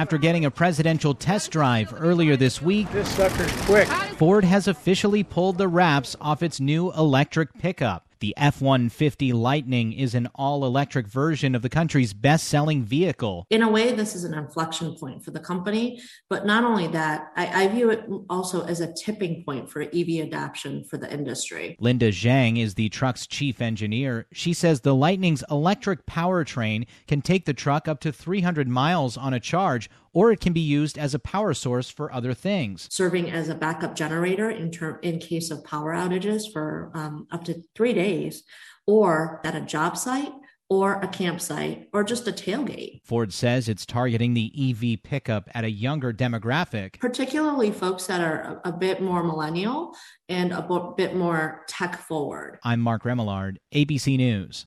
After getting a presidential test drive earlier this week, this sucker's quick. Ford has officially pulled the wraps off its new electric pickup. The F 150 Lightning is an all electric version of the country's best selling vehicle. In a way, this is an inflection point for the company. But not only that, I, I, view it also as a tipping point for EV adoption for the industry. Linda Zhang is the truck's chief engineer. She says the Lightning's electric powertrain can take the truck up to 300 miles on a charge or it can be used as a power source for other things. Serving as a backup generator in, ter- in case of power outages for um, up to three days, or at a job site or a campsite or just a tailgate. Ford says it's targeting the EV pickup at a younger demographic, particularly folks that are a, a bit more millennial and a bit more tech forward. I'm Mark Remillard, ABC News.